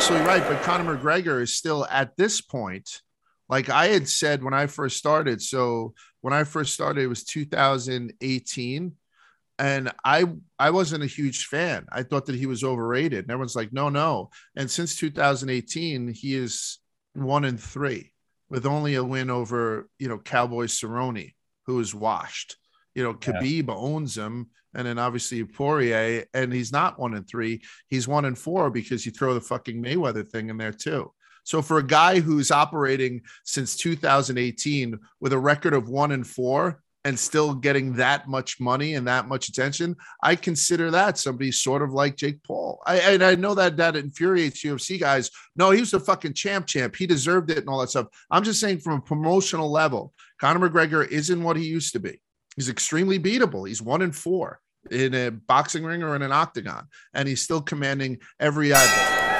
absolutely right. But Conor McGregor is still at this point, like I had said when I first started. So when I first started, it was 2018. And I I wasn't a huge fan. I thought that he was overrated. And everyone's like, no, no. And since 2018, he is one in three with only a win over, you know, Cowboy Cerrone, who is washed. You know, Khabib yeah. owns him and then obviously Poirier, and he's not one and three. He's one and four because you throw the fucking Mayweather thing in there too. So for a guy who's operating since 2018 with a record of one and four and still getting that much money and that much attention, I consider that somebody sort of like Jake Paul. I and I know that that infuriates UFC guys. No, he was a fucking champ, champ. He deserved it and all that stuff. I'm just saying from a promotional level, Conor McGregor isn't what he used to be. He's extremely beatable. He's one in four in a boxing ring or in an octagon, and he's still commanding every eyeball.